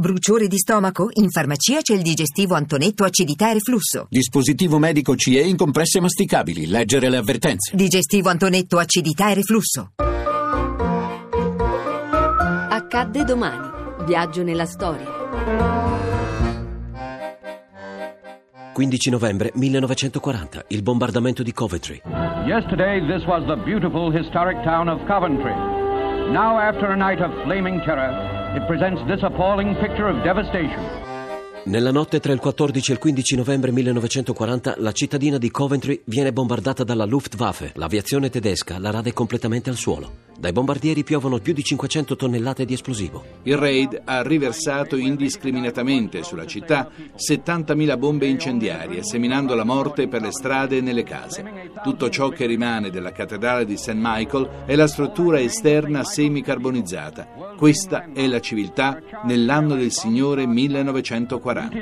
Bruciore di stomaco? In farmacia c'è il digestivo Antonetto acidità e reflusso. Dispositivo medico CE in compresse masticabili. Leggere le avvertenze. Digestivo Antonetto acidità e reflusso. Accadde domani. Viaggio nella storia. 15 novembre 1940, il bombardamento di Coventry. Yesterday, this was the beautiful historic town of Coventry. Now, after a night of flaming terror, it presents this appalling picture of devastation. Nella notte tra il 14 e il 15 novembre 1940 la cittadina di Coventry viene bombardata dalla Luftwaffe. L'aviazione tedesca la rade completamente al suolo. Dai bombardieri piovono più di 500 tonnellate di esplosivo. Il raid ha riversato indiscriminatamente sulla città 70.000 bombe incendiarie, seminando la morte per le strade e nelle case. Tutto ciò che rimane della cattedrale di St. Michael è la struttura esterna semicarbonizzata. Questa è la civiltà nell'anno del Signore 1940.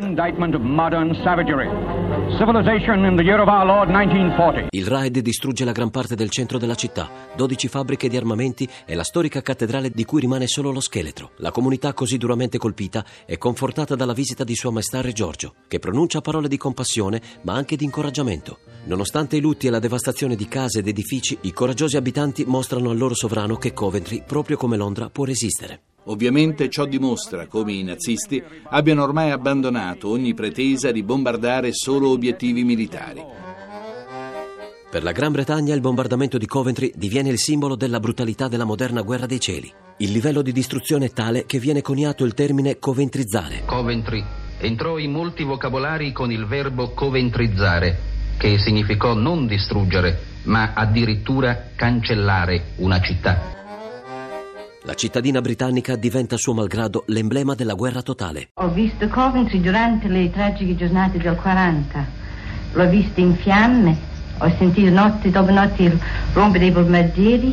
Il raid distrugge la gran parte del centro della città, 12 fabbriche di armamenti e la storica cattedrale di cui rimane solo lo scheletro. La comunità così duramente colpita è confortata dalla visita di Sua Maestà Re Giorgio, che pronuncia parole di compassione ma anche di incoraggiamento. Nonostante i lutti e la devastazione di case ed edifici, i coraggiosi abitanti mostrano al loro sovrano che Coventry, proprio come Londra, può resistere. Ovviamente ciò dimostra come i nazisti abbiano ormai abbandonato ogni pretesa di bombardare solo obiettivi militari. Per la Gran Bretagna il bombardamento di Coventry diviene il simbolo della brutalità della moderna guerra dei cieli. Il livello di distruzione è tale che viene coniato il termine coventrizzare. Coventry entrò in molti vocabolari con il verbo coventrizzare, che significò non distruggere, ma addirittura cancellare una città. La cittadina britannica diventa suo malgrado l'emblema della guerra totale. Ho visto Coventry durante le tragiche giornate del 40. L'ho vista in fiamme, ho sentito notte dopo notte il rompere dei bombardieri,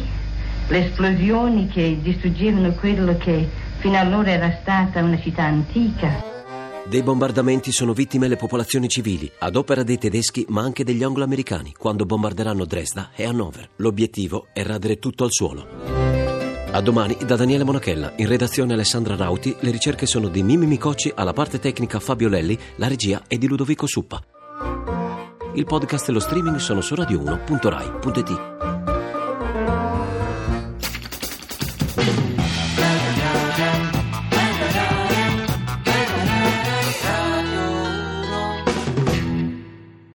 le esplosioni che distruggevano quello che fino allora era stata una città antica. Dei bombardamenti sono vittime le popolazioni civili, ad opera dei tedeschi ma anche degli anglo-americani, quando bombarderanno Dresda e Hannover. L'obiettivo è radere tutto al suolo. A domani da Daniele Monachella, in redazione Alessandra Rauti, le ricerche sono di Mimi Micocci, alla parte tecnica Fabio Lelli, la regia è di Ludovico Suppa. Il podcast e lo streaming sono su radio1.rai.it.